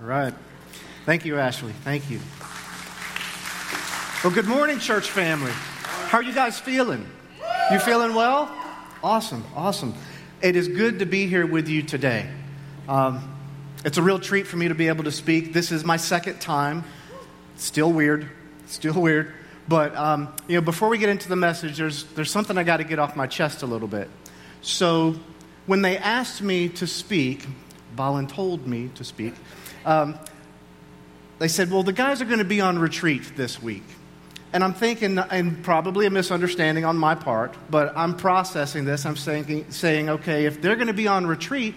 All right. Thank you, Ashley. Thank you. Well, good morning, church family. How are you guys feeling? You feeling well? Awesome, awesome. It is good to be here with you today. Um, it's a real treat for me to be able to speak. This is my second time. Still weird, still weird. But um, you know, before we get into the message, there's there's something I got to get off my chest a little bit. So, when they asked me to speak, Balin told me to speak. Um, they said, "Well, the guys are going to be on retreat this week." And I'm thinking, and probably a misunderstanding on my part, but I'm processing this. I'm saying, saying okay, if they're going to be on retreat,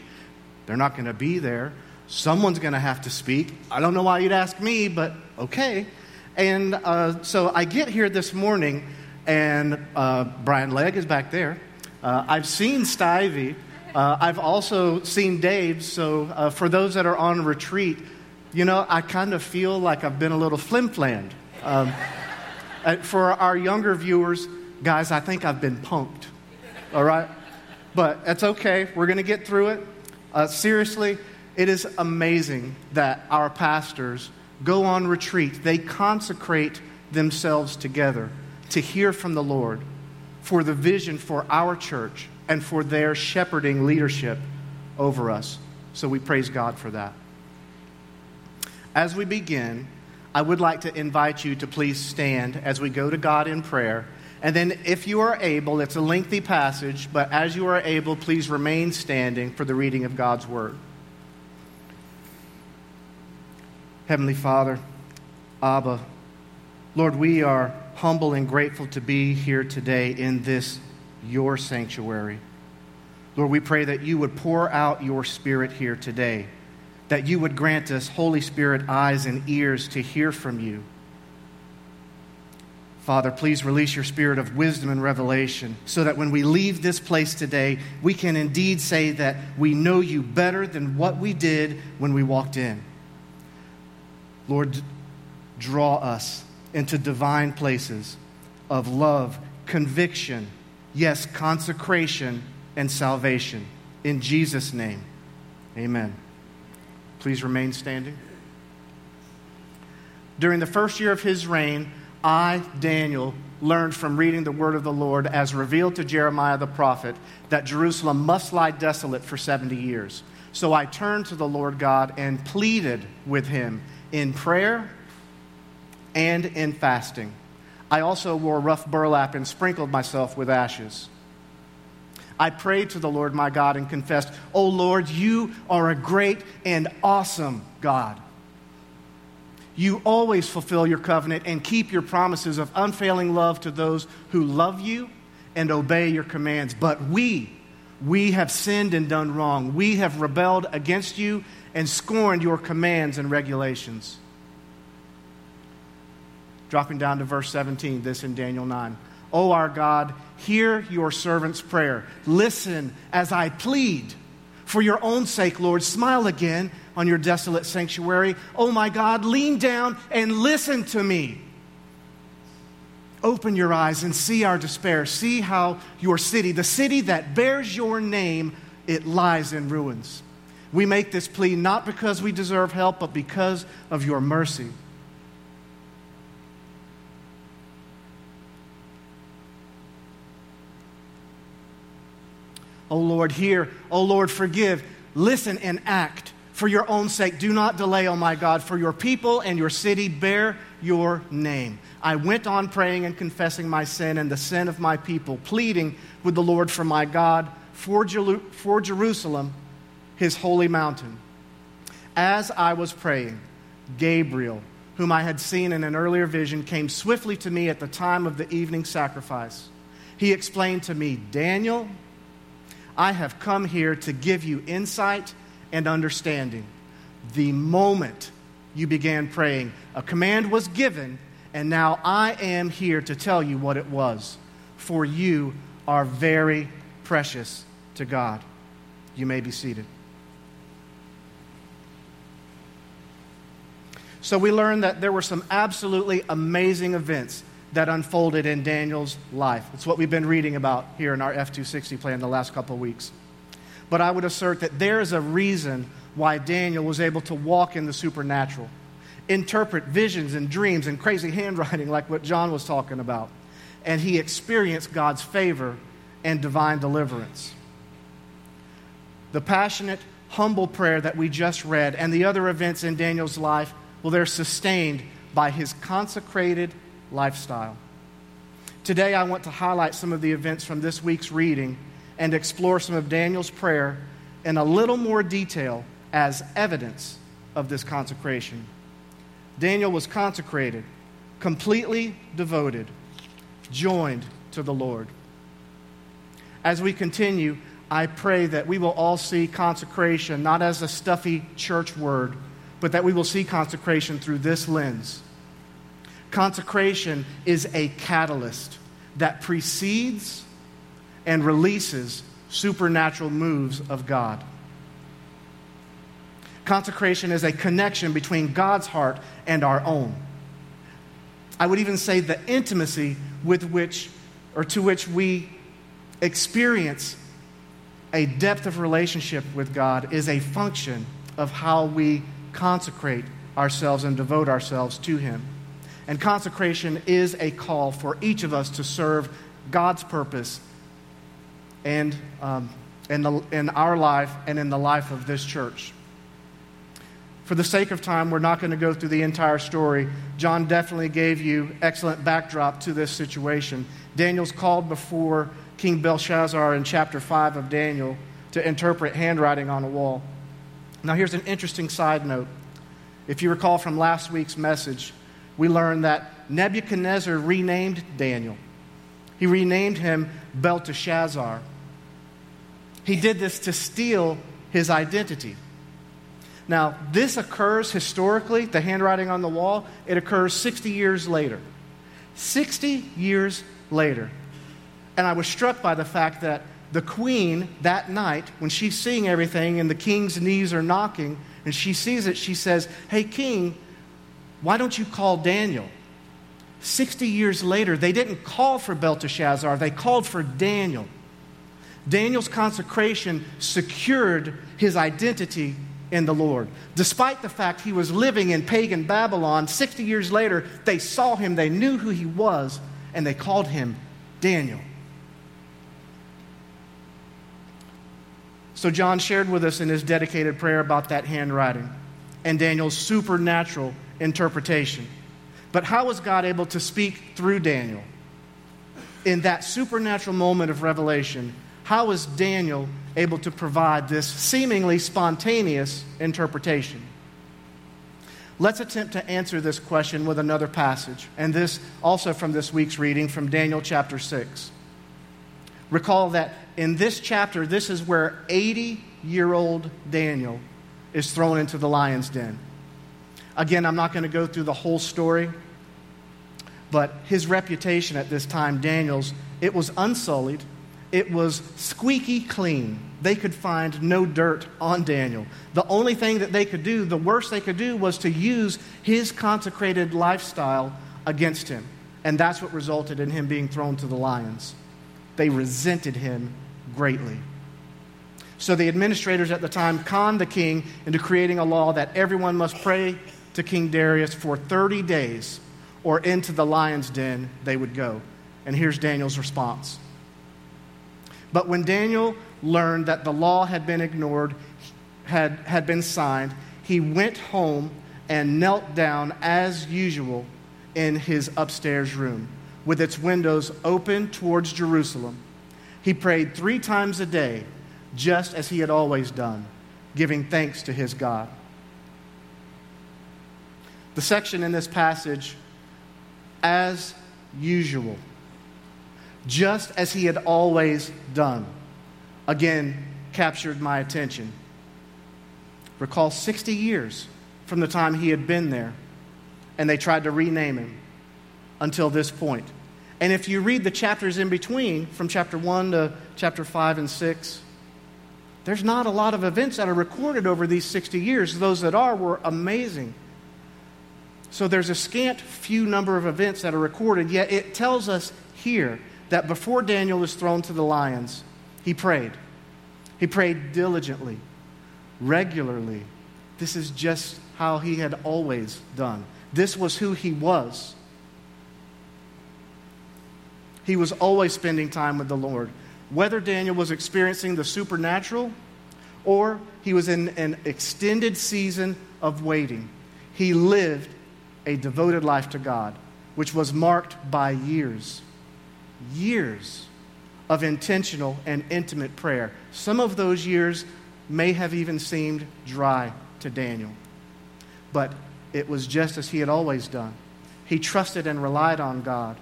they're not going to be there. Someone's going to have to speak. I don't know why you'd ask me, but okay. And uh, so I get here this morning, and uh, Brian Legg is back there. Uh, I've seen Stivey. Uh, I've also seen Dave. So uh, for those that are on retreat, you know, I kind of feel like I've been a little flim-flammed. Um, uh, for our younger viewers, guys, I think I've been punked. All right? But it's okay. We're going to get through it. Uh, seriously, it is amazing that our pastors go on retreat. They consecrate themselves together to hear from the Lord for the vision for our church and for their shepherding leadership over us. So we praise God for that. As we begin, I would like to invite you to please stand as we go to God in prayer. And then, if you are able, it's a lengthy passage, but as you are able, please remain standing for the reading of God's Word. Heavenly Father, Abba, Lord, we are humble and grateful to be here today in this, your sanctuary. Lord, we pray that you would pour out your Spirit here today that you would grant us, Holy Spirit, eyes and ears to hear from you. Father, please release your spirit of wisdom and revelation so that when we leave this place today, we can indeed say that we know you better than what we did when we walked in. Lord, draw us into divine places of love, conviction, yes, consecration, and salvation. In Jesus' name, amen. Please remain standing. During the first year of his reign, I, Daniel, learned from reading the word of the Lord as revealed to Jeremiah the prophet that Jerusalem must lie desolate for 70 years. So I turned to the Lord God and pleaded with him in prayer and in fasting. I also wore rough burlap and sprinkled myself with ashes. I prayed to the Lord my God and confessed, O Lord, you are a great and awesome God. You always fulfill your covenant and keep your promises of unfailing love to those who love you and obey your commands. But we, we have sinned and done wrong. We have rebelled against you and scorned your commands and regulations. Dropping down to verse 17, this in Daniel 9. O our God, hear your servant's prayer. Listen as I plead. For your own sake, Lord, smile again on your desolate sanctuary. Oh my God, lean down and listen to me. Open your eyes and see our despair. See how your city, the city that bears your name, it lies in ruins. We make this plea not because we deserve help, but because of your mercy. O Lord, hear. O Lord, forgive. Listen and act. For your own sake, do not delay, O my God, for your people and your city bear your name. I went on praying and confessing my sin and the sin of my people, pleading with the Lord for my God, for, Jer- for Jerusalem, his holy mountain. As I was praying, Gabriel, whom I had seen in an earlier vision, came swiftly to me at the time of the evening sacrifice. He explained to me, Daniel, I have come here to give you insight and understanding. The moment you began praying, a command was given, and now I am here to tell you what it was. For you are very precious to God. You may be seated. So, we learned that there were some absolutely amazing events that unfolded in Daniel's life. It's what we've been reading about here in our F260 plan the last couple of weeks. But I would assert that there is a reason why Daniel was able to walk in the supernatural, interpret visions and dreams and crazy handwriting, like what John was talking about. And he experienced God's favor and divine deliverance. The passionate, humble prayer that we just read and the other events in Daniel's life, well, they're sustained by his consecrated lifestyle. Today, I want to highlight some of the events from this week's reading and explore some of Daniel's prayer in a little more detail as evidence of this consecration. Daniel was consecrated, completely devoted, joined to the Lord. As we continue, I pray that we will all see consecration not as a stuffy church word, but that we will see consecration through this lens. Consecration is a catalyst that precedes and releases supernatural moves of God. Consecration is a connection between God's heart and our own. I would even say the intimacy with which or to which we experience a depth of relationship with God is a function of how we consecrate ourselves and devote ourselves to Him. And consecration is a call for each of us to serve God's purpose and um, in, the, in our life and in the life of this church. For the sake of time, we're not going to go through the entire story. John definitely gave you excellent backdrop to this situation. Daniel's called before King Belshazzar in chapter 5 of Daniel to interpret handwriting on a wall. Now, here's an interesting side note. If you recall from last week's message, we learn that Nebuchadnezzar renamed Daniel. He renamed him Belteshazzar. He did this to steal his identity. Now, this occurs historically, the handwriting on the wall, it occurs 60 years later. 60 years later. And I was struck by the fact that the queen that night, when she's seeing everything and the king's knees are knocking, and she sees it, she says, Hey, king, why don't you call Daniel? 60 years later, they didn't call for Belteshazzar, they called for Daniel. Daniel's consecration secured his identity in the Lord. Despite the fact he was living in pagan Babylon, 60 years later, they saw him, they knew who he was, and they called him Daniel. So, John shared with us in his dedicated prayer about that handwriting and Daniel's supernatural interpretation. But how was God able to speak through Daniel? In that supernatural moment of revelation, how was Daniel able to provide this seemingly spontaneous interpretation? Let's attempt to answer this question with another passage, and this also from this week's reading from Daniel chapter 6. Recall that in this chapter, this is where 80 year old Daniel is thrown into the lion's den. Again, I'm not going to go through the whole story, but his reputation at this time, Daniel's, it was unsullied, it was squeaky clean. They could find no dirt on Daniel. The only thing that they could do, the worst they could do, was to use his consecrated lifestyle against him. And that's what resulted in him being thrown to the lions. They resented him greatly. So the administrators at the time conned the king into creating a law that everyone must pray to King Darius for 30 days, or into the lion's den they would go. And here's Daniel's response. But when Daniel learned that the law had been ignored, had, had been signed, he went home and knelt down as usual in his upstairs room, with its windows open towards Jerusalem. He prayed three times a day, just as he had always done, giving thanks to his God. The section in this passage, as usual, just as he had always done, again captured my attention. Recall 60 years from the time he had been there, and they tried to rename him until this point. And if you read the chapters in between, from chapter 1 to chapter 5 and 6, there's not a lot of events that are recorded over these 60 years. Those that are were amazing. So there's a scant few number of events that are recorded, yet it tells us here that before Daniel was thrown to the lions, he prayed. He prayed diligently, regularly. This is just how he had always done. This was who he was. He was always spending time with the Lord. Whether Daniel was experiencing the supernatural or he was in an extended season of waiting, he lived a devoted life to God, which was marked by years, years of intentional and intimate prayer. Some of those years may have even seemed dry to Daniel, but it was just as he had always done. He trusted and relied on God.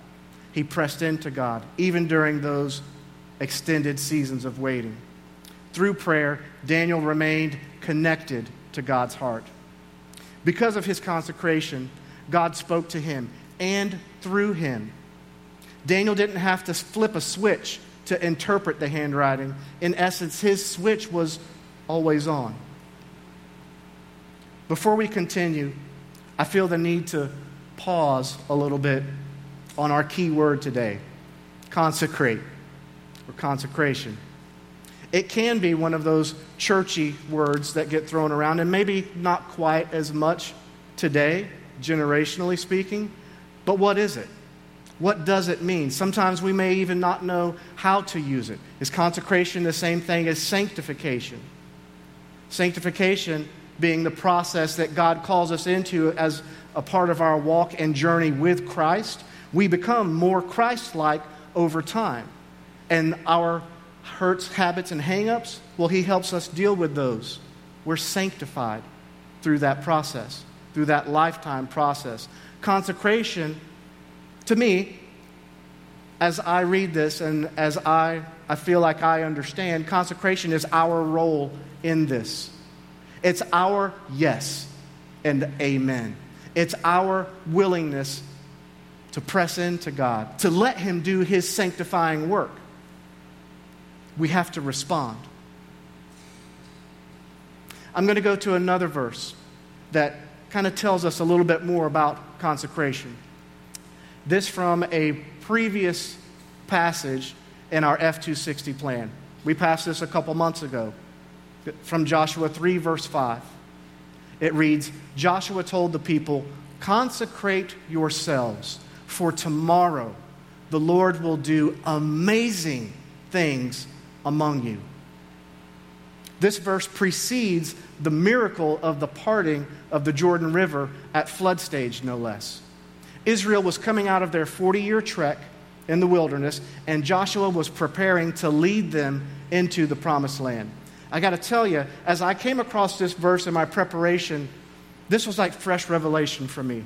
He pressed into God, even during those extended seasons of waiting. Through prayer, Daniel remained connected to God's heart. Because of his consecration, God spoke to him and through him. Daniel didn't have to flip a switch to interpret the handwriting. In essence, his switch was always on. Before we continue, I feel the need to pause a little bit on our key word today consecrate or consecration. It can be one of those churchy words that get thrown around, and maybe not quite as much today, generationally speaking. But what is it? What does it mean? Sometimes we may even not know how to use it. Is consecration the same thing as sanctification? Sanctification being the process that God calls us into as a part of our walk and journey with Christ. We become more Christ like over time. And our hurts, habits, and hangups, well, He helps us deal with those. We're sanctified through that process, through that lifetime process. Consecration to me, as I read this and as I, I feel like I understand, consecration is our role in this. It's our yes and amen. It's our willingness to press into God, to let Him do His sanctifying work. We have to respond. I'm going to go to another verse that kind of tells us a little bit more about consecration. This from a previous passage in our F 260 plan. We passed this a couple months ago from Joshua 3, verse 5. It reads Joshua told the people, Consecrate yourselves, for tomorrow the Lord will do amazing things among you. This verse precedes the miracle of the parting of the Jordan River at flood stage, no less. Israel was coming out of their 40 year trek in the wilderness, and Joshua was preparing to lead them into the promised land. I got to tell you, as I came across this verse in my preparation, this was like fresh revelation for me.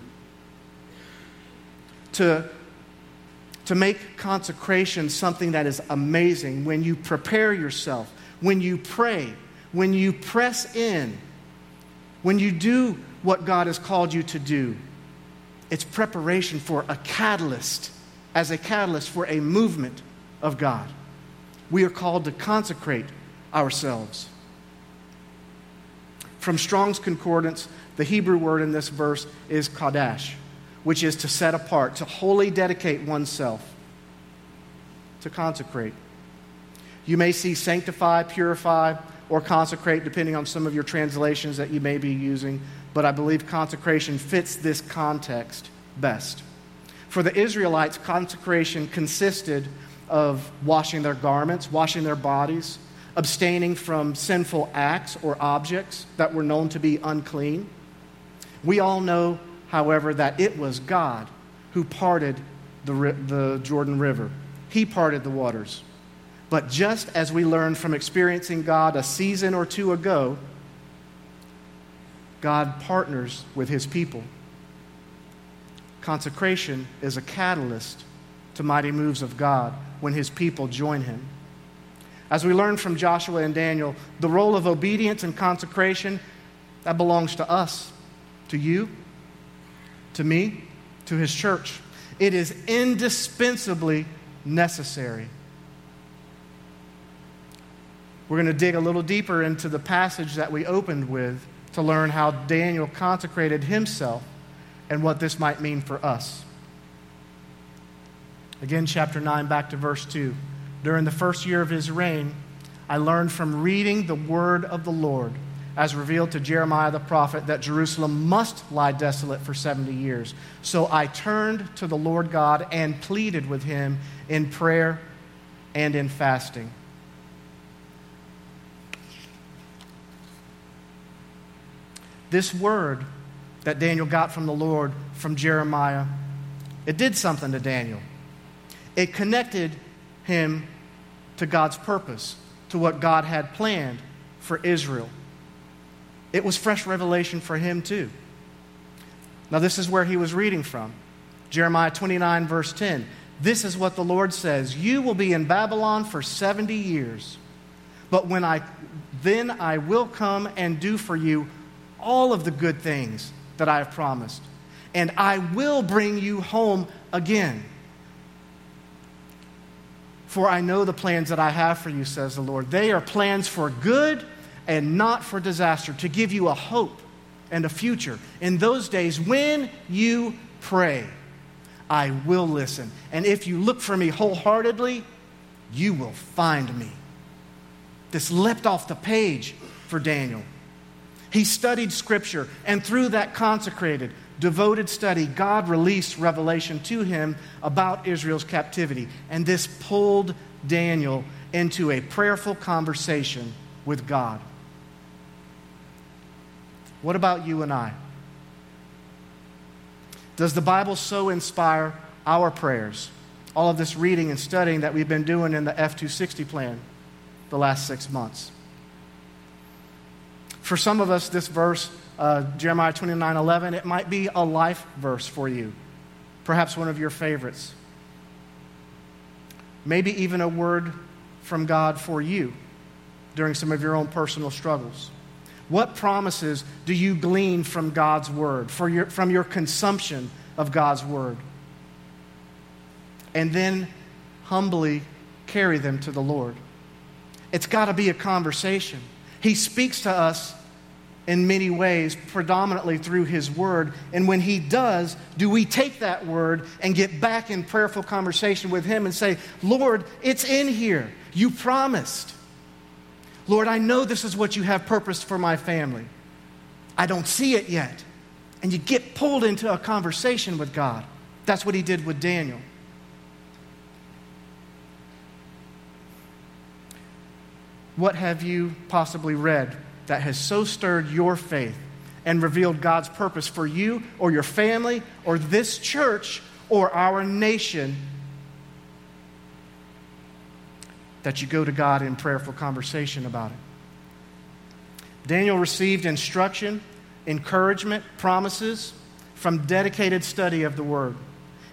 To, to make consecration something that is amazing when you prepare yourself, when you pray, when you press in, when you do what God has called you to do it's preparation for a catalyst, as a catalyst for a movement of God. We are called to consecrate ourselves. From Strong's Concordance, the Hebrew word in this verse is kadash, which is to set apart, to wholly dedicate oneself, to consecrate. You may see sanctify, purify, or consecrate, depending on some of your translations that you may be using but I believe consecration fits this context best. For the Israelites, consecration consisted of washing their garments, washing their bodies, abstaining from sinful acts or objects that were known to be unclean. We all know, however, that it was God who parted the, the Jordan River. He parted the waters. But just as we learned from experiencing God a season or two ago, God partners with his people. Consecration is a catalyst to mighty moves of God when his people join him. As we learn from Joshua and Daniel, the role of obedience and consecration that belongs to us, to you, to me, to his church. It is indispensably necessary. We're going to dig a little deeper into the passage that we opened with to learn how Daniel consecrated himself and what this might mean for us. Again, chapter 9, back to verse 2. During the first year of his reign, I learned from reading the word of the Lord as revealed to Jeremiah the prophet, that Jerusalem must lie desolate for 70 years. So I turned to the Lord God and pleaded with him in prayer and in fasting. This word that Daniel got from the Lord from Jeremiah, it did something to Daniel. It connected him to God's purpose, to what God had planned for Israel. It was fresh revelation for him, too. Now, this is where he was reading from Jeremiah 29, verse 10. This is what the Lord says You will be in Babylon for 70 years, but when I then I will come and do for you all of the good things that I have promised, and I will bring you home again. For I know the plans that I have for you, says the Lord. They are plans for good and not for disaster, to give you a hope and a future. In those days, when you pray, I will listen. And if you look for me wholeheartedly, you will find me. This leapt off the page for Daniel. He studied Scripture, and through that consecrated, devoted study, God released revelation to him about Israel's captivity. And this pulled Daniel into a prayerful conversation with God. What about you and I? Does the Bible so inspire our prayers? All of this reading and studying that we've been doing in the F 260 plan the last six months. For some of us, this verse, uh, Jeremiah 29 11, it might be a life verse for you, perhaps one of your favorites. Maybe even a word from God for you during some of your own personal struggles. What promises do you glean from God's word, for your, from your consumption of God's word? And then humbly carry them to the Lord. It's got to be a conversation. He speaks to us in many ways, predominantly through His Word. And when He does, do we take that Word and get back in prayerful conversation with Him and say, Lord, it's in here. You promised. Lord, I know this is what you have purposed for my family. I don't see it yet. And you get pulled into a conversation with God. That's what he did with Daniel. What have you possibly read that has so stirred your faith and revealed God's purpose for you or your family or this church or our nation that you go to God in prayerful conversation about it. Daniel received instruction, encouragement, promises from dedicated study of the Word.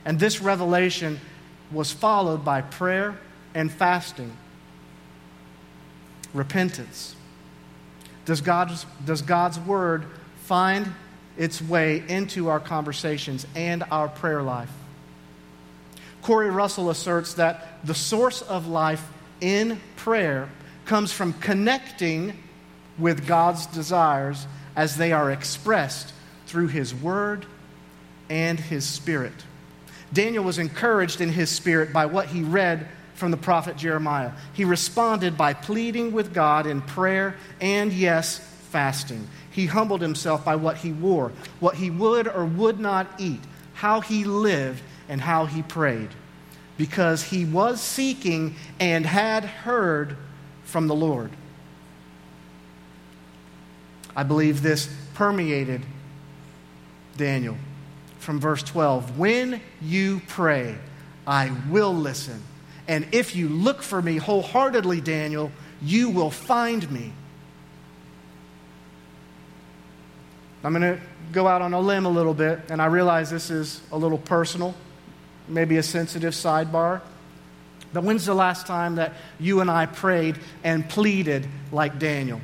And this revelation was followed by prayer and fasting, repentance. Does God's, does God's Word find its way into our conversations and our prayer life? Corey Russell asserts that the source of life in prayer comes from connecting with God's desires as they are expressed through His Word and His Spirit. Daniel was encouraged in his spirit by what he read from the prophet Jeremiah. He responded by pleading with God in prayer and, yes, fasting. He humbled himself by what he wore, what he would or would not eat, how he lived, and how he prayed because he was seeking and had heard from the Lord. I believe this permeated Daniel from verse 12. When you pray, I will listen. And if you look for me wholeheartedly, Daniel, you will find me. I'm going to go out on a limb a little bit, and I realize this is a little personal maybe a sensitive sidebar. But when's the last time that you and I prayed and pleaded like Daniel?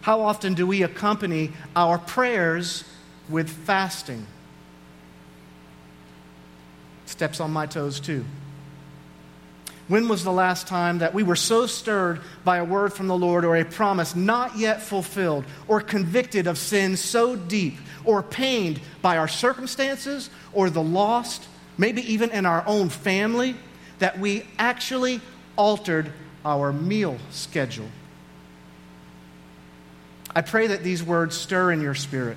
How often do we accompany our prayers with fasting? Steps on my toes, too. When was the last time that we were so stirred by a word from the Lord or a promise not yet fulfilled, or convicted of sin so deep, or pained by our circumstances or the lost maybe even in our own family, that we actually altered our meal schedule. I pray that these words stir in your spirit.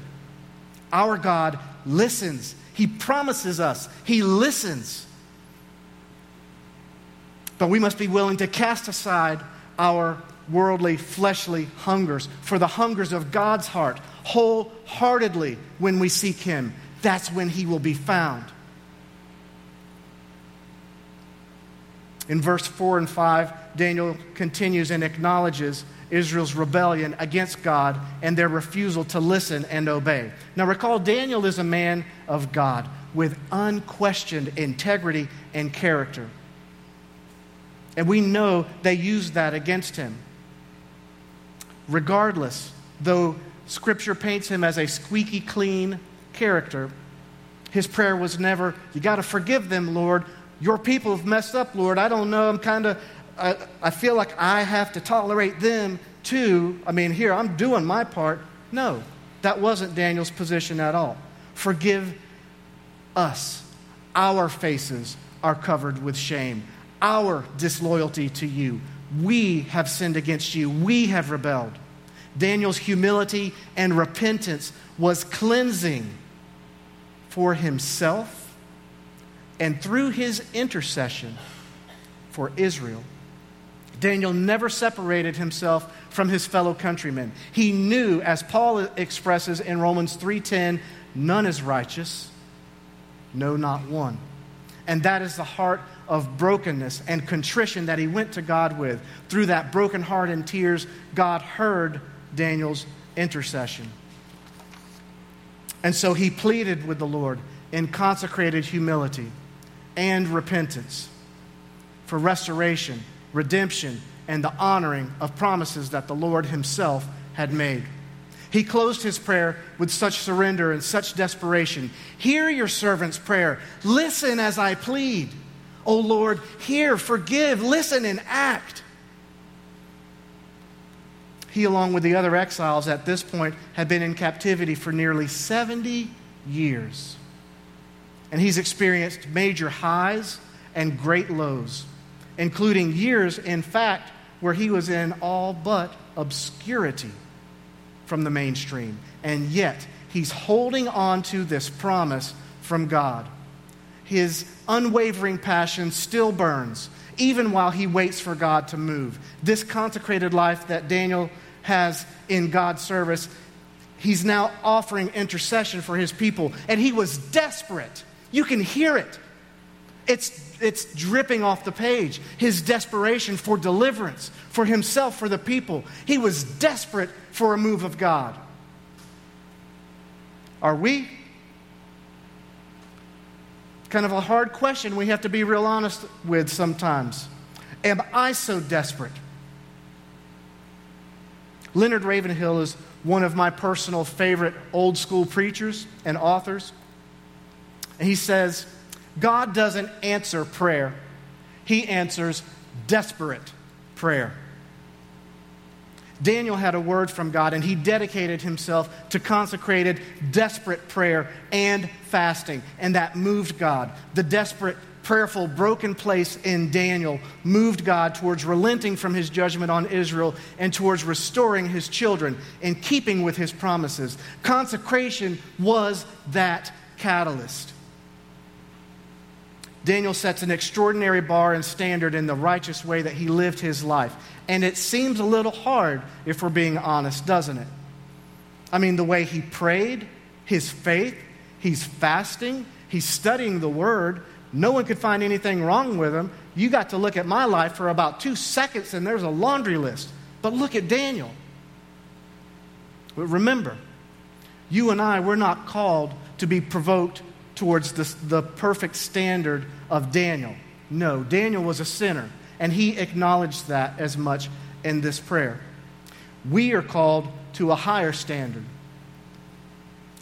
Our God listens. He promises us, He listens. But we must be willing to cast aside our worldly, fleshly hungers for the hungers of God's heart wholeheartedly when we seek Him. That's when He will be found. In verse 4 and 5, Daniel continues and acknowledges Israel's rebellion against God and their refusal to listen and obey. Now, recall, Daniel is a man of God with unquestioned integrity and character. And we know they used that against him. Regardless, though Scripture paints him as a squeaky clean character, his prayer was never, You got to forgive them, Lord. Your people have messed up, Lord. I don't know. I'm kind of, I, I feel like I have to tolerate them too. I mean, here, I'm doing my part. No, that wasn't Daniel's position at all. Forgive us. Our faces are covered with shame our disloyalty to you. We have sinned against you. We have rebelled. Daniel's humility and repentance was cleansing for himself and through his intercession for Israel. Daniel never separated himself from his fellow countrymen. He knew as Paul expresses in Romans 3:10, none is righteous, no not one. And that is the heart of brokenness and contrition that he went to God with. Through that broken heart and tears, God heard Daniel's intercession. And so he pleaded with the Lord in consecrated humility and repentance for restoration, redemption, and the honoring of promises that the Lord himself had made. He closed his prayer with such surrender and such desperation. Hear your servant's prayer. Listen as I plead. O Lord, hear, forgive, listen, and act. He, along with the other exiles at this point, had been in captivity for nearly 70 years. And he's experienced major highs and great lows, including years, in fact, where he was in all but obscurity from the mainstream. And yet, he's holding on to this promise from God his unwavering passion still burns, even while he waits for God to move. This consecrated life that Daniel has in God's service, he's now offering intercession for his people, and he was desperate. You can hear it. It's, it's dripping off the page. His desperation for deliverance, for himself, for the people. He was desperate for a move of God. Are we? kind of a hard question we have to be real honest with sometimes. Am I so desperate? Leonard Ravenhill is one of my personal favorite old school preachers and authors. He says, God doesn't answer prayer, He answers desperate prayer. Daniel had a word from God and he dedicated himself to consecrated, desperate prayer and fasting. And that moved God. The desperate, prayerful, broken place in Daniel moved God towards relenting from his judgment on Israel and towards restoring his children in keeping with his promises. Consecration was that catalyst. Daniel sets an extraordinary bar and standard in the righteous way that he lived his life. And it seems a little hard if we're being honest, doesn't it? I mean, the way he prayed, his faith, he's fasting, he's studying the word. No one could find anything wrong with him. You got to look at my life for about two seconds and there's a laundry list. But look at Daniel. But remember, you and I, we're not called to be provoked towards the, the perfect standard of Daniel. No, Daniel was a sinner, and he acknowledged that as much in this prayer. We are called to a higher standard.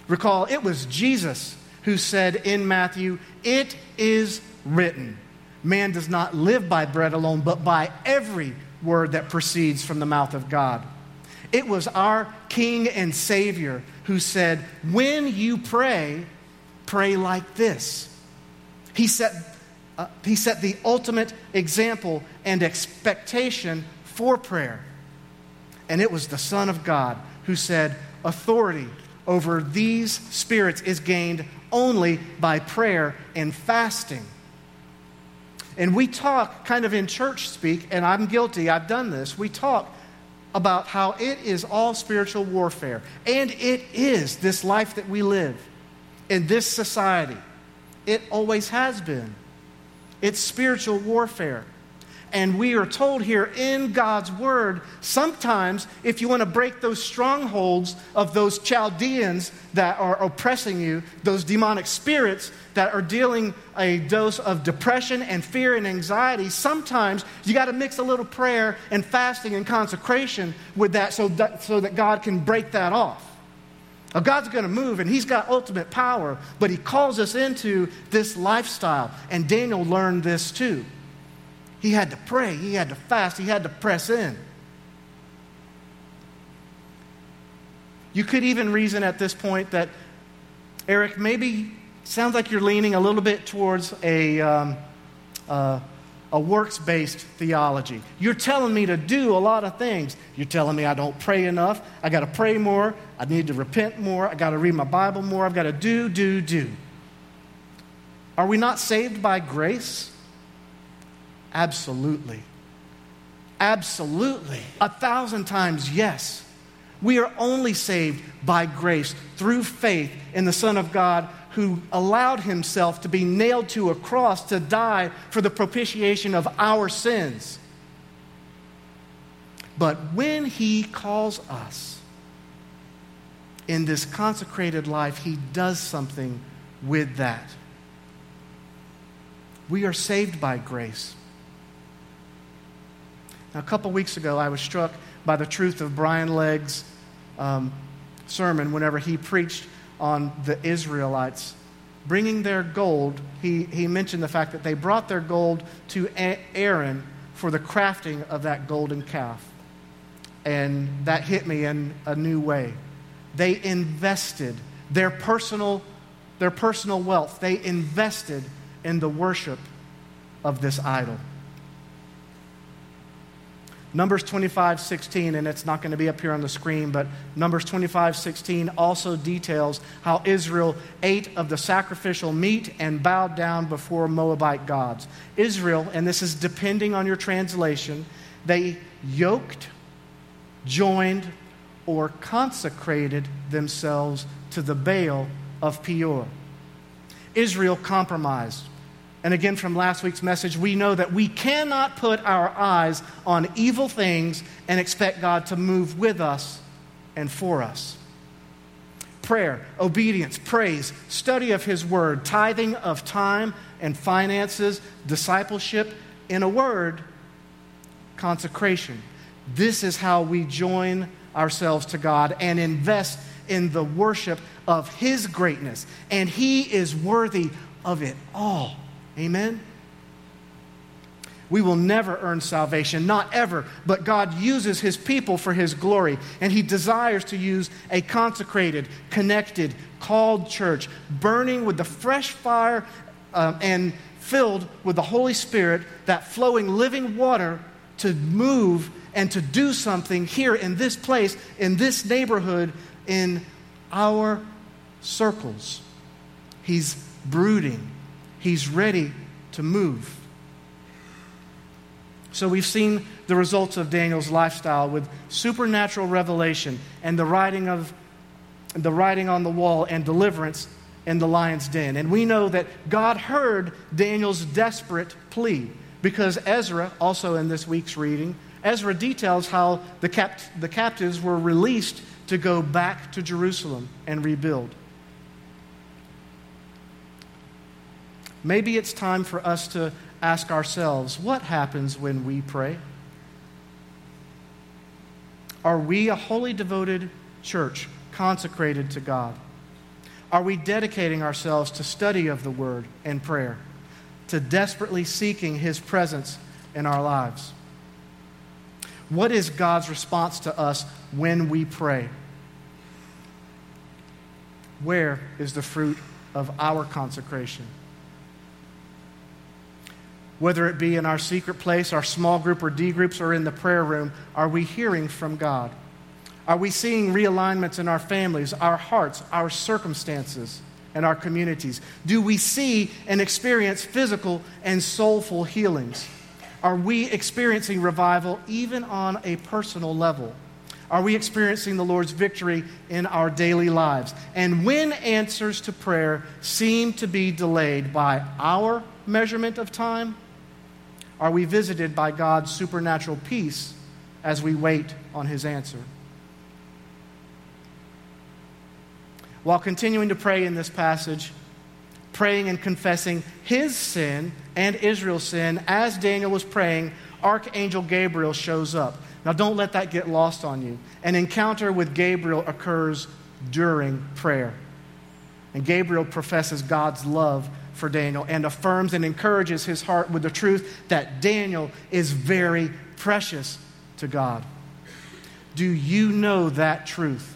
Recall, it was Jesus who said in Matthew, It is written, man does not live by bread alone, but by every word that proceeds from the mouth of God. It was our King and Savior who said, When you pray, pray like this. He set, uh, he set the ultimate example and expectation for prayer. And it was the Son of God who said, Authority over these spirits is gained only by prayer and fasting. And we talk kind of in church speak, and I'm guilty, I've done this. We talk about how it is all spiritual warfare. And it is this life that we live in this society. It always has been. It's spiritual warfare. And we are told here in God's word, sometimes if you want to break those strongholds of those Chaldeans that are oppressing you, those demonic spirits that are dealing a dose of depression and fear and anxiety, sometimes you got to mix a little prayer and fasting and consecration with that so that, so that God can break that off. Now, God's going to move and He's got ultimate power, but He calls us into this lifestyle. And Daniel learned this too. He had to pray, he had to fast, he had to press in. You could even reason at this point that, Eric, maybe sounds like you're leaning a little bit towards a, um, uh, a works based theology. You're telling me to do a lot of things. You're telling me I don't pray enough. I got to pray more. I need to repent more. I got to read my Bible more. I've got to do, do, do. Are we not saved by grace? Absolutely. Absolutely. A thousand times yes. We are only saved by grace through faith in the Son of God who allowed himself to be nailed to a cross to die for the propitiation of our sins. But when he calls us in this consecrated life, he does something with that. We are saved by grace. Now, a couple weeks ago, I was struck by the truth of Brian Legg's um, sermon whenever he preached on the Israelites bringing their gold. He, he mentioned the fact that they brought their gold to Aaron for the crafting of that golden calf. And that hit me in a new way. They invested their personal, their personal wealth, they invested in the worship of this idol. Numbers 25, 16, and it's not going to be up here on the screen, but Numbers 25, 16 also details how Israel ate of the sacrificial meat and bowed down before Moabite gods. Israel, and this is depending on your translation, they yoked, joined, or consecrated themselves to the Baal of Peor. Israel compromised. And again, from last week's message, we know that we cannot put our eyes on evil things and expect God to move with us and for us. Prayer, obedience, praise, study of His Word, tithing of time and finances, discipleship, in a word, consecration. This is how we join ourselves to God and invest in the worship of His greatness. And He is worthy of it all. Amen? We will never earn salvation, not ever, but God uses His people for His glory, and He desires to use a consecrated, connected, called church, burning with the fresh fire um, and filled with the Holy Spirit, that flowing living water to move and to do something here in this place, in this neighborhood, in our circles. He's brooding He's ready to move. So we've seen the results of Daniel's lifestyle with supernatural revelation and the writing of the writing on the wall and deliverance in the lion's den. And we know that God heard Daniel's desperate plea because Ezra, also in this week's reading, Ezra details how the, cap- the captives were released to go back to Jerusalem and rebuild. Maybe it's time for us to ask ourselves what happens when we pray? Are we a wholly devoted church consecrated to God? Are we dedicating ourselves to study of the Word and prayer, to desperately seeking His presence in our lives? What is God's response to us when we pray? Where is the fruit of our consecration? Whether it be in our secret place, our small group or D groups, or in the prayer room, are we hearing from God? Are we seeing realignments in our families, our hearts, our circumstances, and our communities? Do we see and experience physical and soulful healings? Are we experiencing revival even on a personal level? Are we experiencing the Lord's victory in our daily lives? And when answers to prayer seem to be delayed by our measurement of time, are we visited by God's supernatural peace as we wait on His answer? While continuing to pray in this passage, praying and confessing his sin and Israel's sin, as Daniel was praying, Archangel Gabriel shows up. Now, don't let that get lost on you. An encounter with Gabriel occurs during prayer. And Gabriel professes God's love for Daniel and affirms and encourages his heart with the truth that Daniel is very precious to God. Do you know that truth?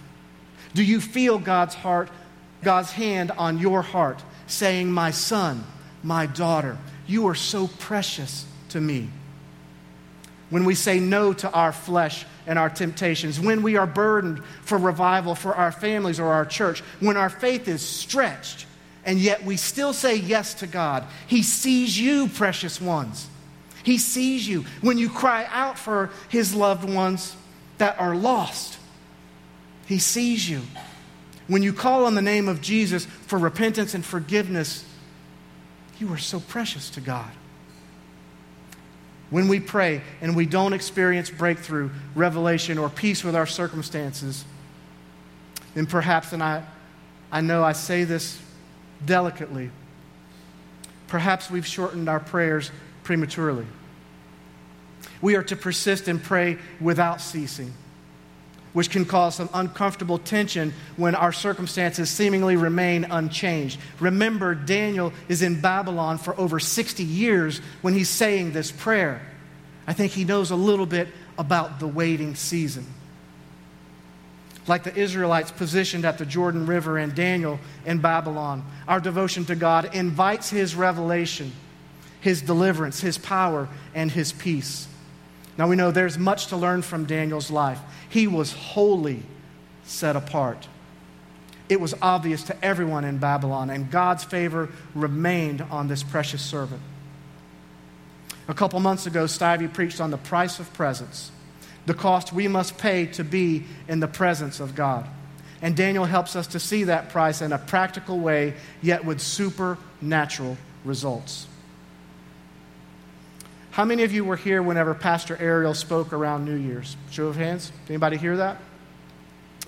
Do you feel God's heart, God's hand on your heart, saying, My son, my daughter, you are so precious to me? When we say no to our flesh and our temptations, when we are burdened for revival for our families or our church, when our faith is stretched, and yet we still say yes to God, He sees you, precious ones. He sees you when you cry out for His loved ones that are lost. He sees you. When you call on the name of Jesus for repentance and forgiveness, you are so precious to God. When we pray and we don't experience breakthrough, revelation, or peace with our circumstances, then perhaps, and I, I know I say this delicately, perhaps we've shortened our prayers prematurely. We are to persist and pray without ceasing which can cause some uncomfortable tension when our circumstances seemingly remain unchanged. Remember, Daniel is in Babylon for over 60 years when he's saying this prayer. I think he knows a little bit about the waiting season. Like the Israelites positioned at the Jordan River and Daniel in Babylon, our devotion to God invites his revelation, his deliverance, his power, and his peace. Now we know there's much to learn from Daniel's life. He was wholly set apart. It was obvious to everyone in Babylon, and God's favor remained on this precious servant. A couple months ago, Stivey preached on the price of presence, the cost we must pay to be in the presence of God. And Daniel helps us to see that price in a practical way, yet with supernatural results. How many of you were here whenever Pastor Ariel spoke around New Year's? Show of hands. Anybody hear that?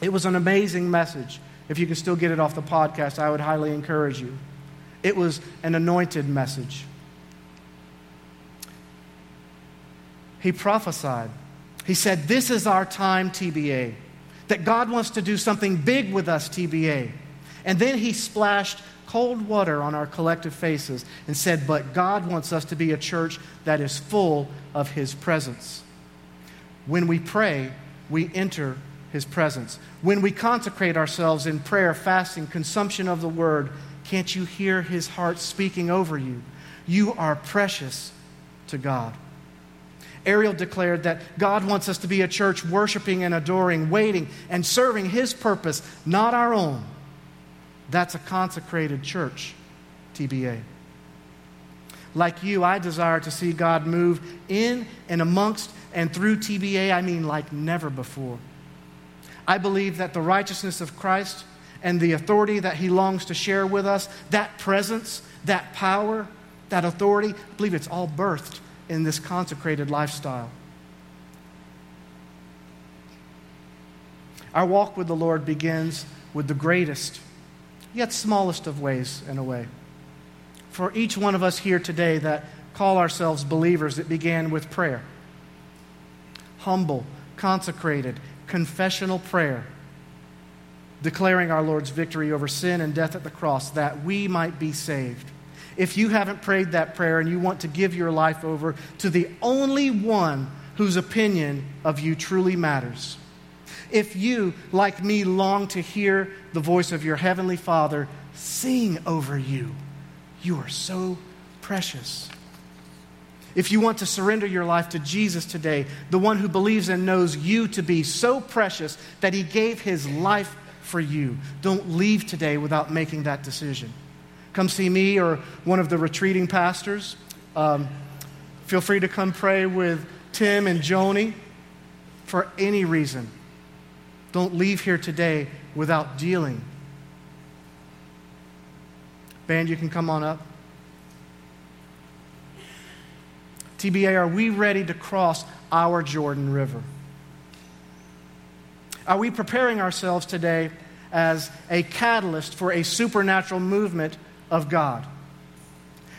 It was an amazing message. If you can still get it off the podcast, I would highly encourage you. It was an anointed message. He prophesied. He said, This is our time, TBA. That God wants to do something big with us, TBA. And then he splashed cold water on our collective faces and said, But God wants us to be a church that is full of His presence. When we pray, we enter His presence. When we consecrate ourselves in prayer, fasting, consumption of the Word, can't you hear His heart speaking over you? You are precious to God. Ariel declared that God wants us to be a church worshiping and adoring, waiting and serving His purpose, not our own. That's a consecrated church, TBA. Like you, I desire to see God move in and amongst and through TBA, I mean like never before. I believe that the righteousness of Christ and the authority that he longs to share with us, that presence, that power, that authority, I believe it's all birthed in this consecrated lifestyle. Our walk with the Lord begins with the greatest yet smallest of ways, in a way. For each one of us here today that call ourselves believers, it began with prayer. Humble, consecrated, confessional prayer, declaring our Lord's victory over sin and death at the cross that we might be saved. If you haven't prayed that prayer and you want to give your life over to the only one whose opinion of you truly matters, if you, like me, long to hear the voice of your heavenly Father sing over you, you are so precious. If you want to surrender your life to Jesus today, the one who believes and knows you to be so precious that he gave his life for you, don't leave today without making that decision. Come see me or one of the retreating pastors. Um, feel free to come pray with Tim and Joni for any reason. Don't leave here today without dealing. Band, you can come on up. TBA, are we ready to cross our Jordan River? Are we preparing ourselves today as a catalyst for a supernatural movement of God?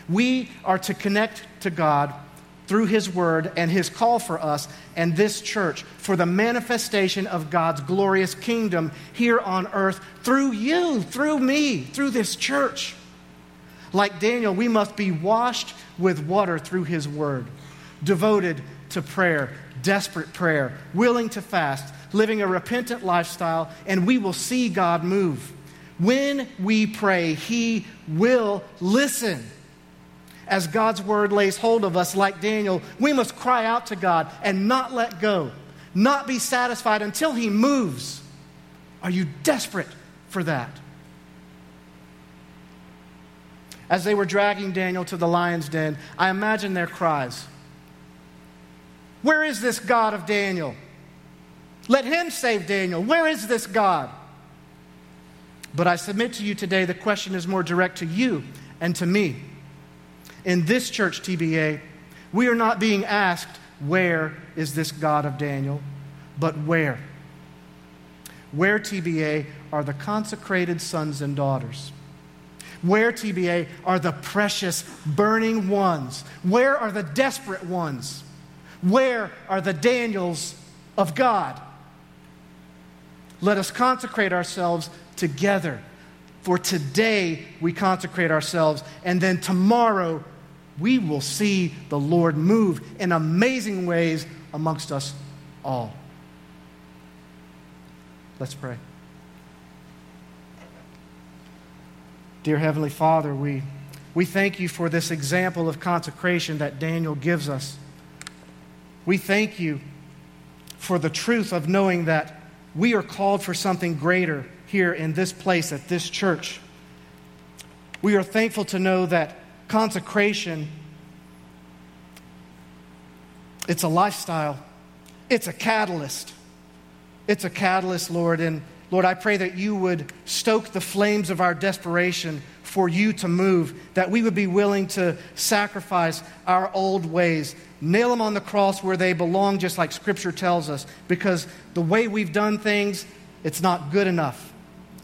We are to connect to God through His Word and His call for us and this church for the manifestation of God's glorious kingdom here on earth through you, through me, through this church. Like Daniel, we must be washed with water through His Word, devoted to prayer, desperate prayer, willing to fast, living a repentant lifestyle, and we will see God move. When we pray, He will listen. As God's word lays hold of us, like Daniel, we must cry out to God and not let go, not be satisfied until He moves. Are you desperate for that? As they were dragging Daniel to the lion's den, I imagine their cries Where is this God of Daniel? Let him save Daniel. Where is this God? But I submit to you today the question is more direct to you and to me. In this church, TBA, we are not being asked, Where is this God of Daniel? but where? Where, TBA, are the consecrated sons and daughters? Where, TBA, are the precious, burning ones? Where are the desperate ones? Where are the Daniels of God? Let us consecrate ourselves together. For today we consecrate ourselves, and then tomorrow we will see the Lord move in amazing ways amongst us all. Let's pray. Dear Heavenly Father, we, we thank you for this example of consecration that Daniel gives us. We thank you for the truth of knowing that we are called for something greater here in this place at this church. We are thankful to know that consecration it's a lifestyle. It's a catalyst. It's a catalyst, Lord, and Lord, I pray that you would stoke the flames of our desperation for you to move, that we would be willing to sacrifice our old ways, nail them on the cross where they belong, just like Scripture tells us, because the way we've done things, it's not good enough.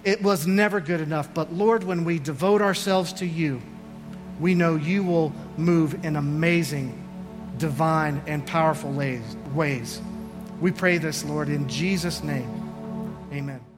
It was never good enough. But Lord, when we devote ourselves to you, we know you will move in amazing, divine, and powerful ways. We pray this, Lord, in Jesus' name. Amen.